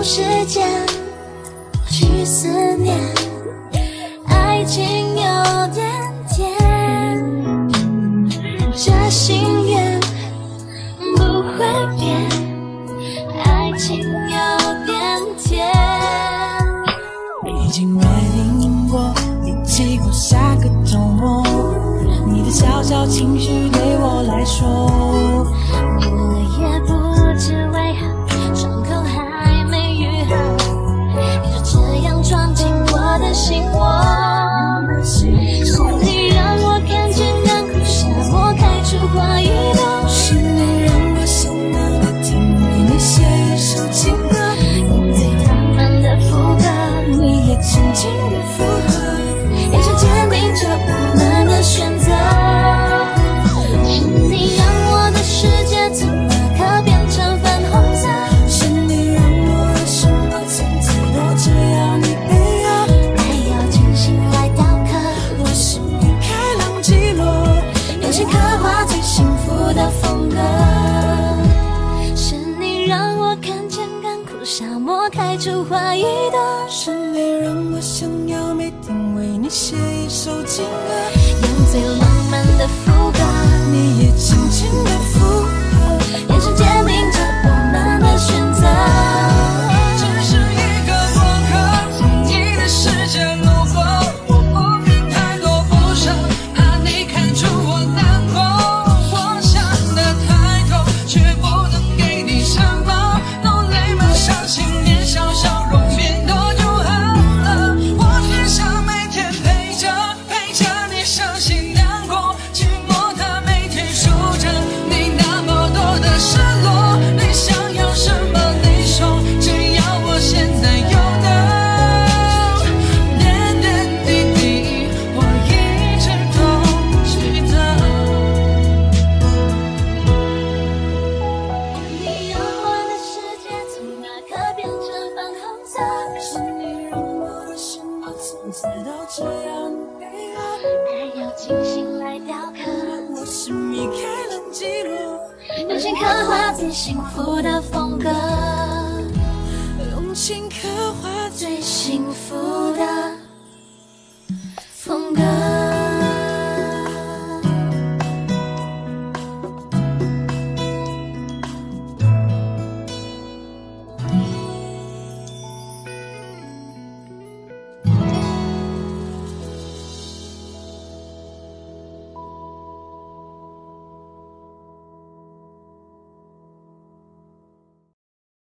用时间去思念，爱情有点甜，这心愿不会变，爱情有点甜。已经约定过，一起过下个周末，你的小小情绪对我来说，我也不。这样闯进我的心窝。是你让我看见干枯沙漠开出花一朵，是你让我想到你听为你写一首情歌，用最浪漫的副歌，你也轻轻的附和。眼神坚定着我们画最幸福的风格。是你让我看见干枯沙漠开出花一朵，是你让我想要每天为你写一首情歌，用最浪漫的副歌，你也轻轻的是米开朗基罗，用心刻画最幸福的风格，用心刻画最最幸福的。